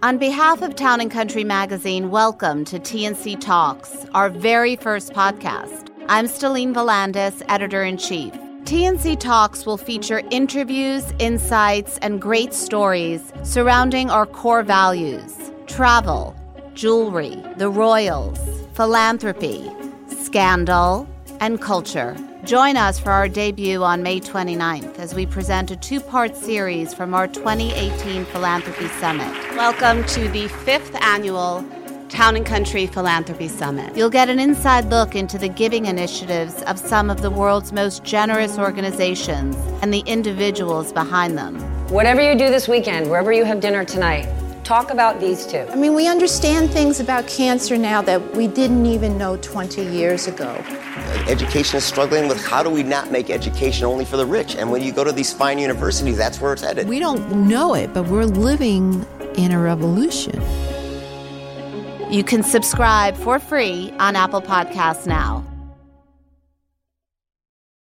On behalf of Town and Country Magazine, welcome to TNC Talks, our very first podcast. I'm Stellene Volandes, editor in chief. TNC Talks will feature interviews, insights, and great stories surrounding our core values travel, jewelry, the royals, philanthropy, scandal, and culture. Join us for our debut on May 29th as we present a two part series from our 2018 Philanthropy Summit. Welcome to the fifth annual Town and Country Philanthropy Summit. You'll get an inside look into the giving initiatives of some of the world's most generous organizations and the individuals behind them. Whatever you do this weekend, wherever you have dinner tonight, talk about these two. I mean, we understand things about cancer now that we didn't even know 20 years ago education is struggling with how do we not make education only for the rich? And when you go to these fine universities, that's where it's headed. We don't know it, but we're living in a revolution. You can subscribe for free on Apple Podcasts now.